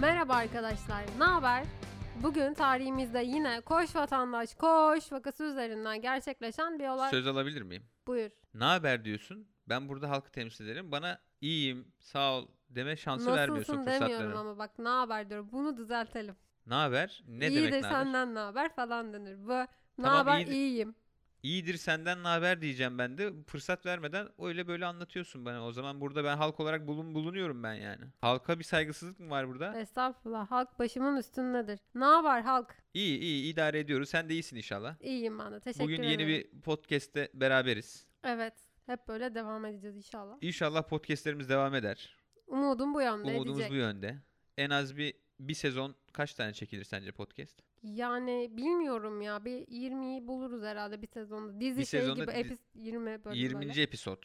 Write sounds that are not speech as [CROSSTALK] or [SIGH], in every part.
Merhaba arkadaşlar, ne haber? Bugün tarihimizde yine koş vatandaş koş vakası üzerinden gerçekleşen bir olay. Söz alabilir miyim? Buyur. Ne haber diyorsun? Ben burada halkı temsil ederim. Bana iyiyim, sağ ol deme şansı vermiyorsun Nasılsın demiyorum ama bak ne haber diyorum. Bunu düzeltelim. Ne haber? Ne İyidir demek ne haber? senden ne haber falan denir. Bu ne Tamam, haber iyiyim. İyidir senden ne haber diyeceğim ben de. Fırsat vermeden öyle böyle anlatıyorsun bana. O zaman burada ben halk olarak bulun bulunuyorum ben yani. Halka bir saygısızlık mı var burada? Estağfurullah halk başımın üstündedir. Ne haber halk? İyi iyi idare ediyoruz. Sen de iyisin inşallah. İyiyim ben de teşekkür Bugün ederim. yeni bir podcast'te beraberiz. Evet hep böyle devam edeceğiz inşallah. İnşallah podcast'lerimiz devam eder. Umudum bu yönde Umudumuz edecek. bu yönde. En az bir bir sezon kaç tane çekilir sence podcast? Yani bilmiyorum ya bir 20'yi buluruz herhalde bir sezonda. Dizi Bir şey sezonda gibi epis 20 bölüm 20. böyle. episod.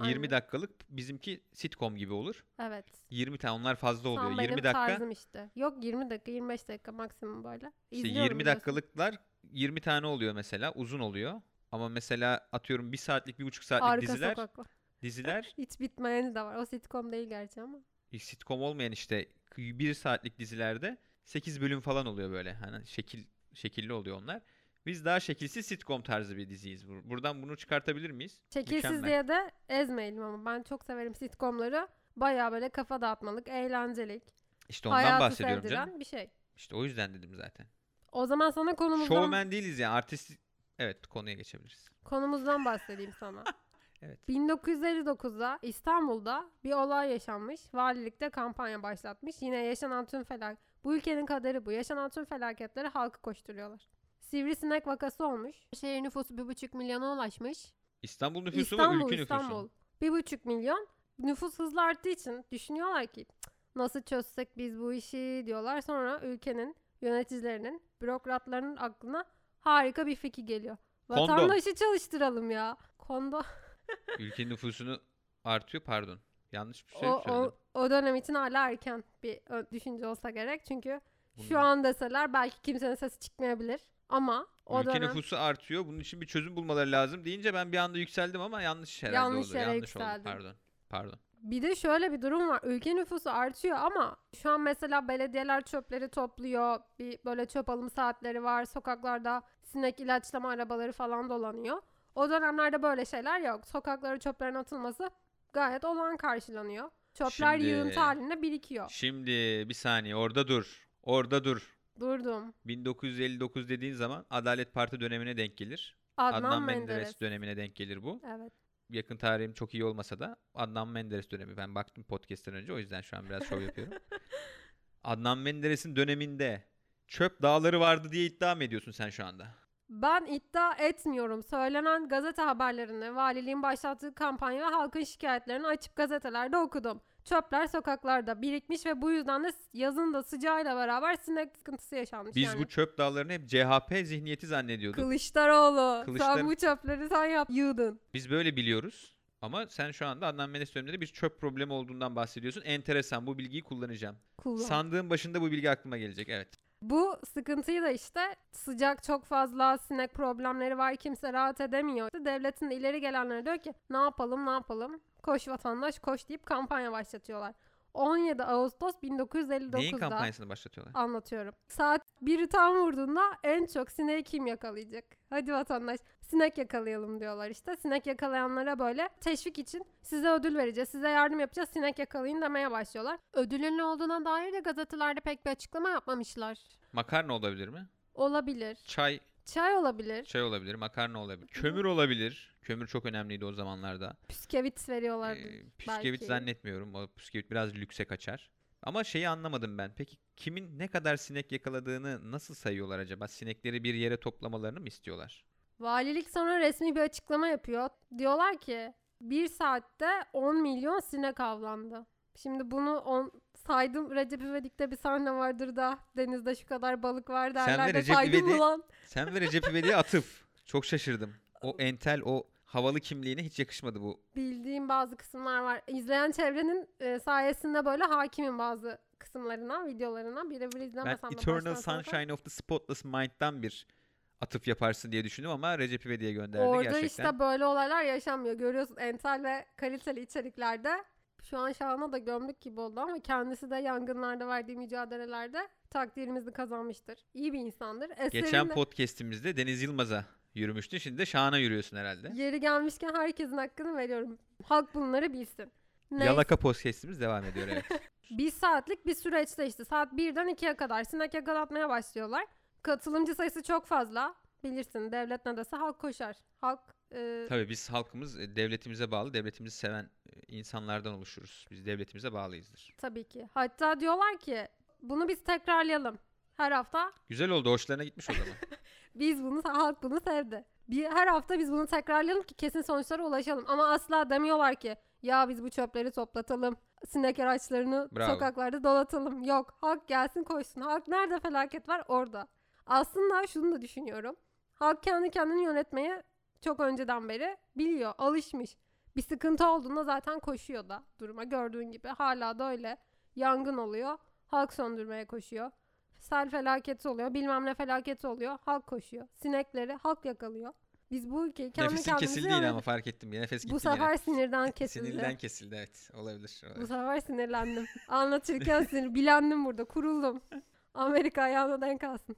20 Aynen. dakikalık bizimki sitcom gibi olur. Evet. 20 tane onlar fazla oluyor. Tam 20 benim dakika. tarzım işte. Yok 20 dakika 25 dakika maksimum böyle. işte İzliyorum 20 biliyorsun. dakikalıklar 20 tane oluyor mesela. Uzun oluyor. Ama mesela atıyorum 1 saatlik, 1,5 saatlik Arka diziler, sokaklar. diziler [LAUGHS] Hiç bitmeyeni de var. O sitcom değil gerçi ama. e, sitcom olmayan işte 1 saatlik dizilerde 8 bölüm falan oluyor böyle. Hani şekil şekilli oluyor onlar. Biz daha şekilsiz sitcom tarzı bir diziyiz. Bur- Buradan bunu çıkartabilir miyiz? Şekilsiz Mükemmel. diye de ezmeyelim ama ben çok severim sitcomları. Baya böyle kafa dağıtmalık, eğlencelik, İşte ondan hayatı bahsediyorum canım. bir şey. İşte o yüzden dedim zaten. O zaman sana konumuzdan, Showman değiliz yani. Artist Evet, konuya geçebiliriz. konumuzdan bahsedeyim sana. [LAUGHS] Evet. 1959'da İstanbul'da bir olay yaşanmış. Valilikte kampanya başlatmış. Yine yaşanan tüm felak bu ülkenin kaderi bu. Yaşanan tüm felaketleri halkı koşturuyorlar. Sivrisinek vakası olmuş. Şehir nüfusu 1,5 milyona ulaşmış. İstanbul nüfusu İstanbul, mu ülke nüfusu? İstanbul. 1,5 milyon. Nüfus hızla arttığı için düşünüyorlar ki "Cık, nasıl çözsek biz bu işi diyorlar. Sonra ülkenin yöneticilerinin, bürokratlarının aklına harika bir fikir geliyor. Kondom. Vatandaşı çalıştıralım ya. Kondo [LAUGHS] Ülkenin nüfusunu artıyor pardon. Yanlış bir şey o, söyledim? o, o dönem için hala erken bir düşünce olsa gerek. Çünkü şu Bunun- an deseler belki kimsenin sesi çıkmayabilir. Ama o Ülke dönem nüfusu artıyor. Bunun için bir çözüm bulmaları lazım deyince ben bir anda yükseldim ama yanlış herhalde Yanlış oldu. yere yanlış oldu. yükseldin. Pardon. Pardon. Bir de şöyle bir durum var. Ülke nüfusu artıyor ama şu an mesela belediyeler çöpleri topluyor. Bir böyle çöp alım saatleri var. Sokaklarda sinek ilaçlama arabaları falan dolanıyor. O dönemlerde böyle şeyler yok. Sokaklara çöplerin atılması gayet olağan karşılanıyor. Çöpler Şimdi- yığıntı halinde birikiyor. Şimdi bir saniye orada dur. Orada dur. Durdum. 1959 dediğin zaman Adalet Parti dönemine denk gelir. Adnan, Adnan Menderes. Menderes dönemine denk gelir bu. Evet. Yakın tarihim çok iyi olmasa da Adnan Menderes dönemi. Ben baktım podcast'ten önce o yüzden şu an biraz şov yapıyorum. [LAUGHS] Adnan Menderes'in döneminde çöp dağları vardı diye iddia mı ediyorsun sen şu anda? Ben iddia etmiyorum. Söylenen gazete haberlerini, valiliğin başlattığı kampanya ve halkın şikayetlerini açıp gazetelerde okudum. Çöpler sokaklarda birikmiş ve bu yüzden de yazın da sıcağıyla beraber sinek sıkıntısı yaşanmış. Biz yani. bu çöp dağlarını hep CHP zihniyeti zannediyorduk. Kılıçdaroğlu Kılıçdar- sen bu çöpleri sen yap yığdın. Biz böyle biliyoruz. Ama sen şu anda Adnan Menderes döneminde de bir çöp problemi olduğundan bahsediyorsun. Enteresan bu bilgiyi kullanacağım. Kullan. Sandığın başında bu bilgi aklıma gelecek. Evet. Bu sıkıntıyı da işte sıcak çok fazla sinek problemleri var kimse rahat edemiyor. İşte devletin de ileri gelenleri diyor ki ne yapalım ne yapalım koş vatandaş koş deyip kampanya başlatıyorlar. 17 Ağustos 1959'da Neyin kampanyasını başlatıyorlar? anlatıyorum. Saat 1'i tam vurduğunda en çok sineği kim yakalayacak? Hadi vatandaş sinek yakalayalım diyorlar işte. Sinek yakalayanlara böyle teşvik için size ödül vereceğiz, size yardım yapacağız, sinek yakalayın demeye başlıyorlar. Ödülün ne olduğuna dair de gazetelerde pek bir açıklama yapmamışlar. Makarna olabilir mi? Olabilir. Çay, Çay olabilir. çay olabilir, makarna olabilir. Kömür olabilir. Kömür çok önemliydi o zamanlarda. Püskevit veriyorlardı. Ee, püskevit belki. zannetmiyorum. O püskevit biraz lükse kaçar. Ama şeyi anlamadım ben. Peki kimin ne kadar sinek yakaladığını nasıl sayıyorlar acaba? Sinekleri bir yere toplamalarını mı istiyorlar? Valilik sonra resmi bir açıklama yapıyor. Diyorlar ki bir saatte 10 milyon sinek avlandı. Şimdi bunu on, saydım Recep İvedik'te bir sahne vardır da denizde şu kadar balık var Sen derler de de Recep saydım İvedik- ulan. Sen ve Recep İvedik'e atıf. Çok şaşırdım. O entel, o havalı kimliğine hiç yakışmadı bu. Bildiğim bazı kısımlar var. İzleyen çevrenin e, sayesinde böyle hakimim bazı kısımlarına, videolarına. Birebir Ben izlemesem de Eternal. Sunshine of the Spotless Mind'dan bir atıf yaparsın diye düşündüm ama Recep İvedik'e gönderdi Orada gerçekten. işte böyle olaylar yaşanmıyor. Görüyorsun entel ve kaliteli içeriklerde Şu an Şahan'a da gömlük gibi oldu ama kendisi de yangınlarda verdiği mücadelelerde takdirimizi kazanmıştır. İyi bir insandır. Geçen Eserinle podcast'imizde Deniz Yılmaz'a yürümüştün. Şimdi de Şahan'a yürüyorsun herhalde. yeri gelmişken herkesin hakkını veriyorum. Halk bunları bilsin. Neyse. Yalaka podcast'imiz devam ediyor evet. [LAUGHS] Bir saatlik bir süreçte işte saat 1'den 2'ye kadar sinek yakalatmaya başlıyorlar. Katılımcı sayısı çok fazla. Bilirsin devlet ne dese halk koşar. Halk e, Tabii biz halkımız e, devletimize bağlı, devletimizi seven e, insanlardan oluşuruz. Biz devletimize bağlıyızdır. tabii ki. Hatta diyorlar ki bunu biz tekrarlayalım. Her hafta Güzel oldu, hoşlarına gitmiş o zaman. [LAUGHS] biz bunu halk bunu sevdi. Bir, her hafta biz bunu tekrarlayalım ki kesin sonuçlara ulaşalım. Ama asla demiyorlar ki ya biz bu çöpleri toplatalım. Sinek araçlarını Bravo. sokaklarda dolatalım. Yok halk gelsin koşsun. Halk nerede felaket var orada. Aslında şunu da düşünüyorum. Halk kendi kendini yönetmeye çok önceden beri biliyor, alışmış. Bir sıkıntı olduğunda zaten koşuyor da duruma gördüğün gibi. Hala da öyle. Yangın oluyor. Halk söndürmeye koşuyor. Sel felaketi oluyor. Bilmem ne felaketi oluyor. Halk koşuyor. Sinekleri halk yakalıyor. Biz bu ülkeyi kendi Nefesin kesildi yine ama fark ettim. Yine nefes gitti Bu sefer yine. sinirden [LAUGHS] kesildi. Sinirden kesildi evet. Olabilir. Bu olabilir. sefer sinirlendim. [LAUGHS] Anlatırken sinir, bilendim burada. Kuruldum. Amerika ayağına denk alsın.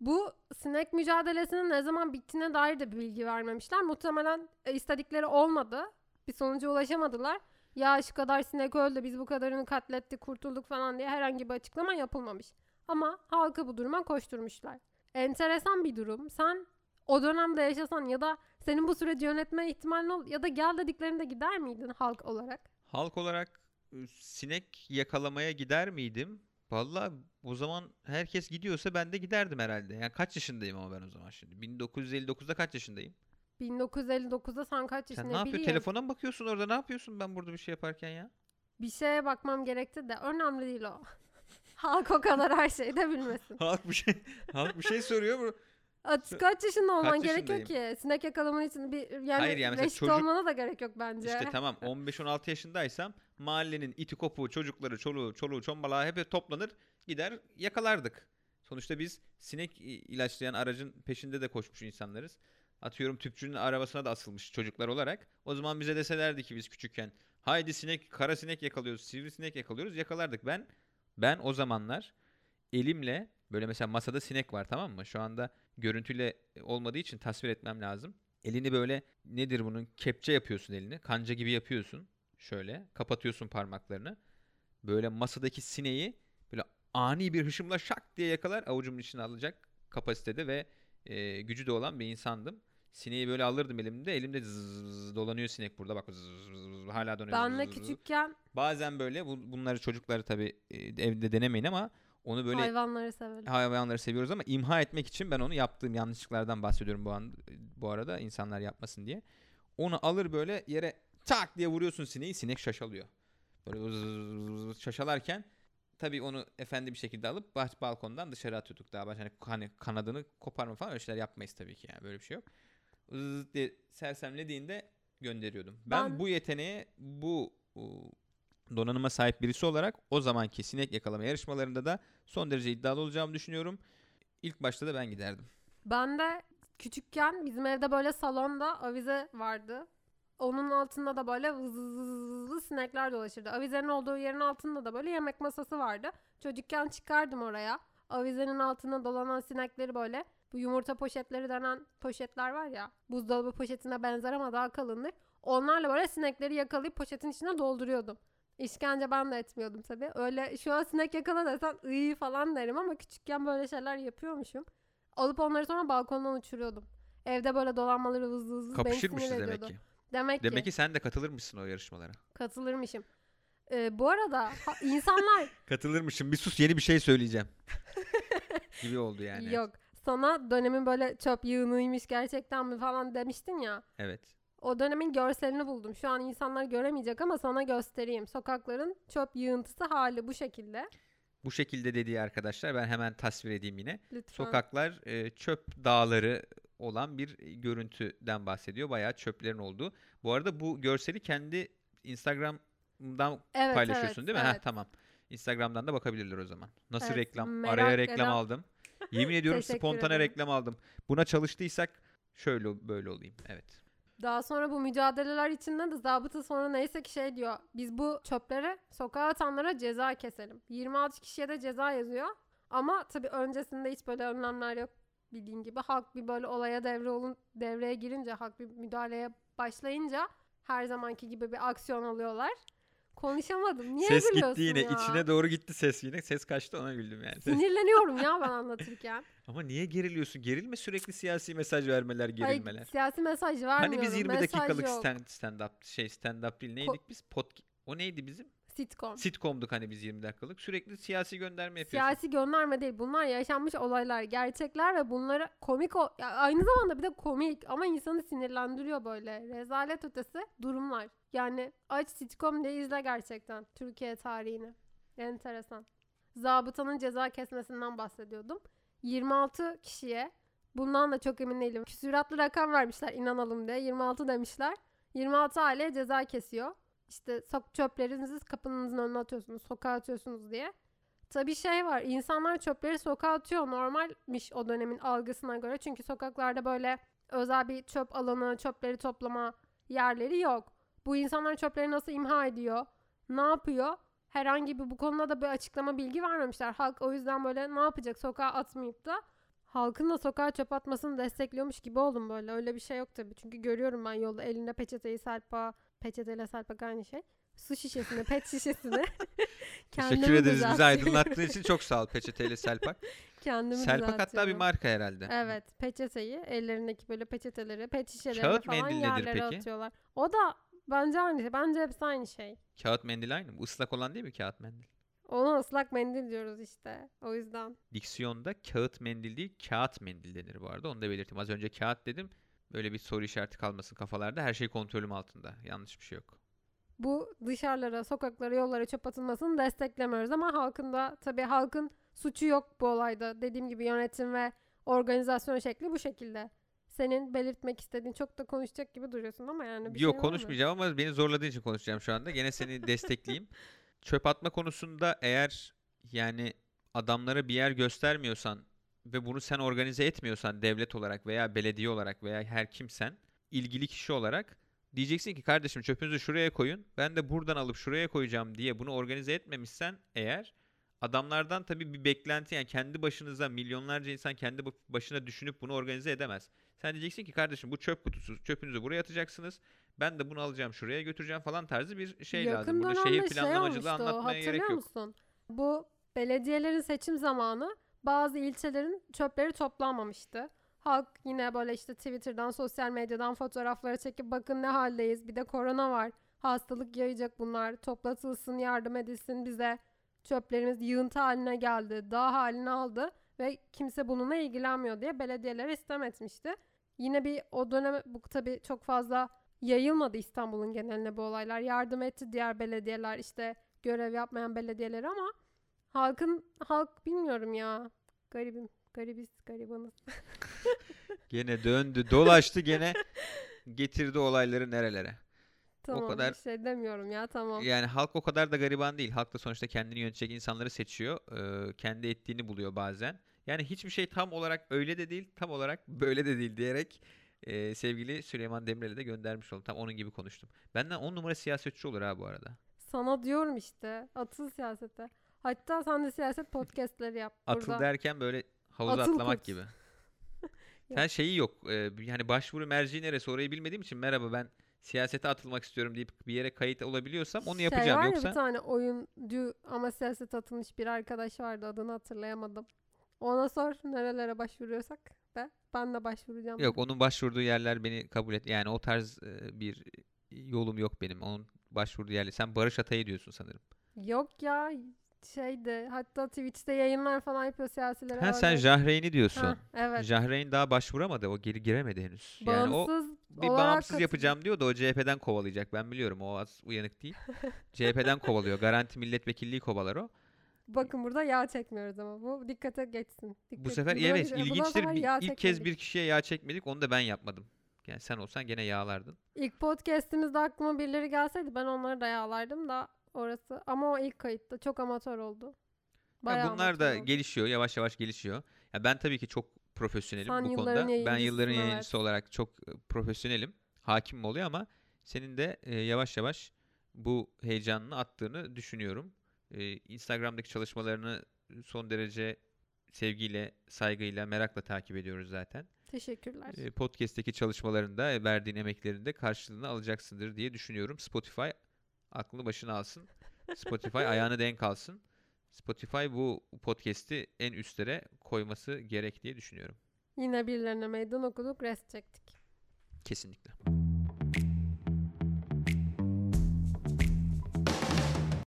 Bu sinek mücadelesinin ne zaman bittiğine dair de bir bilgi vermemişler. Muhtemelen e, istedikleri olmadı. Bir sonuca ulaşamadılar. Ya şu kadar sinek öldü biz bu kadarını katlettik kurtulduk falan diye herhangi bir açıklama yapılmamış. Ama halkı bu duruma koşturmuşlar. Enteresan bir durum. Sen o dönemde yaşasan ya da senin bu süreci yönetme ihtimalin ol ya da gel dediklerinde gider miydin halk olarak? Halk olarak e, sinek yakalamaya gider miydim? Vallahi o zaman herkes gidiyorsa ben de giderdim herhalde. Yani kaç yaşındayım ama ben o zaman şimdi? 1959'da kaç yaşındayım? 1959'da sen kaç Sen yaşında ne yapıyorsun? bileyim. Telefona mı bakıyorsun orada? Ne yapıyorsun ben burada bir şey yaparken ya? Bir şeye bakmam gerekti de önemli değil o. [LAUGHS] Halk o kadar her şeyi de bilmesin. Halk bir şey halk bir şey soruyor. At, kaç yaşında olman Kaç gerekiyor ki? Sinek yakalaman için bir yani, Hayır yani mesela reşit çocuk- olmana da gerek yok bence. İşte [LAUGHS] tamam 15-16 yaşındaysam mahallenin iti kopuğu çocukları çoluğu çoluğu çombalağı hep toplanır gider yakalardık. Sonuçta biz sinek i- ilaçlayan aracın peşinde de koşmuş insanlarız. Atıyorum tüpçünün arabasına da asılmış çocuklar olarak. O zaman bize deselerdi ki biz küçükken haydi sinek kara sinek yakalıyoruz sivrisinek yakalıyoruz yakalardık. Ben ben o zamanlar elimle böyle mesela masada sinek var tamam mı? Şu anda görüntüyle olmadığı için tasvir etmem lazım. Elini böyle nedir bunun kepçe yapıyorsun elini. Kanca gibi yapıyorsun. Şöyle kapatıyorsun parmaklarını. Böyle masadaki sineği böyle ani bir hışımla şak diye yakalar avucumun içine alacak kapasitede ve e, gücü de olan bir insandım. Sineği böyle alırdım elimde. Elimde zzzz dolanıyor sinek burada. Bak zzzz hala dönüyor. Ben de küçükken Bazen böyle bu, bunları çocukları tabii e, evde denemeyin ama onu böyle hayvanları severim. hayvanları seviyoruz ama imha etmek için ben onu yaptığım yanlışlıklardan bahsediyorum bu an bu arada insanlar yapmasın diye. Onu alır böyle yere tak diye vuruyorsun sineği sinek şaşalıyor. Böyle vız vız vız şaşalarken tabii onu efendi bir şekilde alıp bah- balkondan dışarı atıyorduk daha başka hani, hani kanadını koparma falan öyle şeyler yapmayız tabii ki yani böyle bir şey yok. Vız diye sersemlediğinde gönderiyordum. Ben, Ben- bu yeteneğe bu donanıma sahip birisi olarak o zamanki sinek yakalama yarışmalarında da son derece iddialı olacağımı düşünüyorum. İlk başta da ben giderdim. Ben de küçükken bizim evde böyle salonda avize vardı. Onun altında da böyle vız sinekler dolaşırdı. Avizenin olduğu yerin altında da böyle yemek masası vardı. Çocukken çıkardım oraya. Avizenin altında dolanan sinekleri böyle bu yumurta poşetleri denen poşetler var ya. Buzdolabı poşetine benzer ama daha kalındır. Onlarla böyle sinekleri yakalayıp poşetin içine dolduruyordum. İşkence ben de etmiyordum tabii. Öyle şu an sinek yakala desen iyi falan derim ama küçükken böyle şeyler yapıyormuşum. Alıp onları sonra balkondan uçuruyordum. Evde böyle dolanmaları vız beni Kapışırmışız sinir demek ediyordu. ki. Demek, Demek ki sen de katılırmışsın o yarışmalara. katılırmışım. Ee, bu arada ha- insanlar [LAUGHS] Katılırmışım. Bir sus yeni bir şey söyleyeceğim. [LAUGHS] gibi oldu yani. yok sana dönemin böyle çöp yığınıymış gerçekten mi falan demiştin ya. Evet. O dönemin görselini buldum. Şu an insanlar göremeyecek ama sana göstereyim. Sokakların çöp yığıntısı hali bu şekilde. Bu şekilde dediği arkadaşlar ben hemen tasvir edeyim yine. Lütfen. Sokaklar e, çöp dağları olan bir görüntüden bahsediyor. Bayağı çöplerin olduğu. Bu arada bu görseli kendi Instagram'dan evet, paylaşıyorsun evet, değil mi? Heh, Evet. tamam. Instagram'dan da bakabilirler o zaman. Nasıl Evet, reklam? Araya reklam eden- aldım. [LAUGHS] Yemin ediyorum spontane ederim. reklam aldım. Buna çalıştıysak şöyle böyle olayım. Evet. Daha sonra bu mücadeleler içinde de zabıta sonra neyse ki şey diyor. Biz bu çöpleri sokağa atanlara ceza keselim. 26 kişiye de ceza yazıyor. Ama tabii öncesinde hiç böyle önlemler yok bildiğin gibi. Halk bir böyle olaya devre olun, devreye girince, halk bir müdahaleye başlayınca her zamanki gibi bir aksiyon alıyorlar. Konuşamadım. Niye ses gitti yine. ya? içine doğru gitti ses yine. Ses kaçtı ona güldüm yani. Sinirleniyorum ya ben anlatırken. [LAUGHS] Ama niye geriliyorsun? Gerilme sürekli siyasi mesaj vermeler, gerilmeler. Hayır, siyasi mesaj vermiyorum. Hani biz 20 mesaj dakikalık yok. stand, stand up şey stand up değil neydik biz? Pod, o neydi bizim? Sitcom. Sitcom'duk hani biz 20 dakikalık. Sürekli siyasi gönderme yapıyorsun. Siyasi gönderme değil. Bunlar yaşanmış olaylar, gerçekler ve bunları komik o ya aynı zamanda bir de komik ama insanı sinirlendiriyor böyle. Rezalet ötesi durumlar. Yani aç sitcom diye izle gerçekten Türkiye tarihini. Enteresan. Zabıtanın ceza kesmesinden bahsediyordum. 26 kişiye bundan da çok emin değilim. Küsuratlı rakam vermişler inanalım diye. 26 demişler. 26 aileye ceza kesiyor. İşte çöplerinizi kapınızın önüne atıyorsunuz, sokağa atıyorsunuz diye. Tabii şey var. insanlar çöpleri sokağa atıyor. Normalmiş o dönemin algısına göre. Çünkü sokaklarda böyle özel bir çöp alanı, çöpleri toplama yerleri yok. Bu insanlar çöpleri nasıl imha ediyor? Ne yapıyor? Herhangi bir bu konuda da bir açıklama bilgi vermemişler. Halk o yüzden böyle ne yapacak sokağa atmayıp da halkın da sokağa çöp atmasını destekliyormuş gibi oldum böyle. Öyle bir şey yok tabii. Çünkü görüyorum ben yolda elinde peçeteyi serpa, peçeteyle serpak aynı şey. Su şişesini, pet şişesini [LAUGHS] kendimi Teşekkür ederiz bizi aydınlattığın için çok sağ ol peçeteyle Selpak. [LAUGHS] Kendimi Selpak hatta bir marka herhalde. Evet peçeteyi ellerindeki böyle peçeteleri pet şişelerini Kağıt falan mendil nedir yerlere peki? atıyorlar. O da bence aynı şey. Bence hepsi aynı şey. Kağıt mendil aynı mı? Islak olan değil mi kağıt mendil? Ona ıslak mendil diyoruz işte. O yüzden. Diksiyonda kağıt mendil değil kağıt mendil denir bu arada. Onu da belirteyim. Az önce kağıt dedim. Böyle bir soru işareti kalmasın kafalarda. Her şey kontrolüm altında. Yanlış bir şey yok. Bu dışarılara, sokaklara, yollara çöp atılmasını desteklemiyoruz ama halkın da tabii halkın suçu yok bu olayda. Dediğim gibi yönetim ve organizasyon şekli bu şekilde. Senin belirtmek istediğin çok da konuşacak gibi duruyorsun ama yani bir Yok şey var mı? konuşmayacağım ama beni zorladığın için konuşacağım şu anda. Gene seni destekleyeyim. [LAUGHS] Çöp atma konusunda eğer yani adamlara bir yer göstermiyorsan ve bunu sen organize etmiyorsan devlet olarak veya belediye olarak veya her kimsen ilgili kişi olarak diyeceksin ki kardeşim çöpünüzü şuraya koyun. Ben de buradan alıp şuraya koyacağım diye bunu organize etmemişsen eğer adamlardan tabii bir beklenti yani kendi başınıza milyonlarca insan kendi başına düşünüp bunu organize edemez. Sen diyeceksin ki kardeşim bu çöp kutusu çöpünüzü buraya atacaksınız. Ben de bunu alacağım şuraya götüreceğim falan tarzı bir şey Yakın lazım. Burada şehir şey planlamacılığı olmuştu, anlatmaya gerek hatırlıyor yok. musun? Bu belediyelerin seçim zamanı bazı ilçelerin çöpleri toplanmamıştı. Halk yine böyle işte Twitter'dan, sosyal medyadan fotoğrafları çekip bakın ne haldeyiz. Bir de korona var. Hastalık yayacak bunlar. Toplatılsın, yardım edilsin bize. Çöplerimiz yığıntı haline geldi. Dağ haline aldı ve kimse bununla ilgilenmiyor diye belediyelere istem etmişti. Yine bir o dönem bu tabii çok fazla yayılmadı İstanbul'un geneline bu olaylar. Yardım etti diğer belediyeler işte görev yapmayan belediyeler ama halkın halk bilmiyorum ya. Garibim. Garibiz, garibanız. [LAUGHS] Gene döndü, dolaştı gene getirdi olayları nerelere. Tamam kadar- bir şey demiyorum ya tamam. Yani halk o kadar da gariban değil. Halk da sonuçta kendini yönetecek insanları seçiyor. Ee, kendi ettiğini buluyor bazen. Yani hiçbir şey tam olarak öyle de değil, tam olarak böyle de değil diyerek e, sevgili Süleyman Demirel'e de göndermiş oldum. Tam onun gibi konuştum. Benden 10 numara siyasetçi olur ha bu arada. Sana diyorum işte. Atıl siyasete. Hatta sen de siyaset podcastleri yap. Atıl burada. derken böyle havuza Atıl atlamak kurt. gibi. [LAUGHS] Sen şeyi yok. e, yani başvuru merci neresi orayı bilmediğim için merhaba ben siyasete atılmak istiyorum deyip bir yere kayıt olabiliyorsam onu Şey yapacağım. var ya Yoksa bir tane oyuncu ama siyaset atılmış bir arkadaş vardı adını hatırlayamadım. Ona sor nerelere başvuruyorsak de ben de başvuracağım. Yok onun başvurduğu yerler beni kabul et. Yani o tarz e, bir yolum yok benim. Onun başvurduğu yerler. Sen Barış Atay'ı diyorsun sanırım. Yok ya şeydi hatta Twitch'te yayınlar falan yapıyor siyasilere. Ha sen öyle. Jahreyn'i diyorsun. Ha, evet. Jahreyn daha başvuramadı. O geri giremedi henüz. Yani o Bağımsız bir bağımsız katılıyor. yapacağım diyor da o CHP'den kovalayacak. Ben biliyorum. O az uyanık değil. [LAUGHS] CHP'den kovalıyor. Garanti milletvekilliği kovalar o. Bakın burada yağ çekmiyoruz ama bu dikkate geçsin. Bu Dikkat- sefer buna- evet ilginçtir. sefer Bir- ilk kez çekmedik. bir kişiye yağ çekmedik. Onu da ben yapmadım. Yani sen olsan gene yağlardın. İlk podcast'imizde aklıma birileri gelseydi ben onları da yağlardım da orası. Ama o ilk kayıtta çok amatör oldu. Ya Bayağı bunlar da oldu. gelişiyor. Yavaş yavaş gelişiyor. Ya ben tabii ki çok profesyonelim Sen bu konuda. Ben yılların evet. yayıncısı olarak çok e, profesyonelim. hakim oluyor ama senin de e, yavaş yavaş bu heyecanını attığını düşünüyorum. E, Instagram'daki çalışmalarını son derece sevgiyle, saygıyla, merakla takip ediyoruz zaten. Teşekkürler. E, Podcast'teki çalışmalarında verdiğin emeklerin de karşılığını alacaksındır diye düşünüyorum. Spotify aklını başına alsın. Spotify ayağını denk alsın. Spotify bu podcast'i en üstlere koyması gerek diye düşünüyorum. Yine birilerine meydan okuduk, rest çektik. Kesinlikle.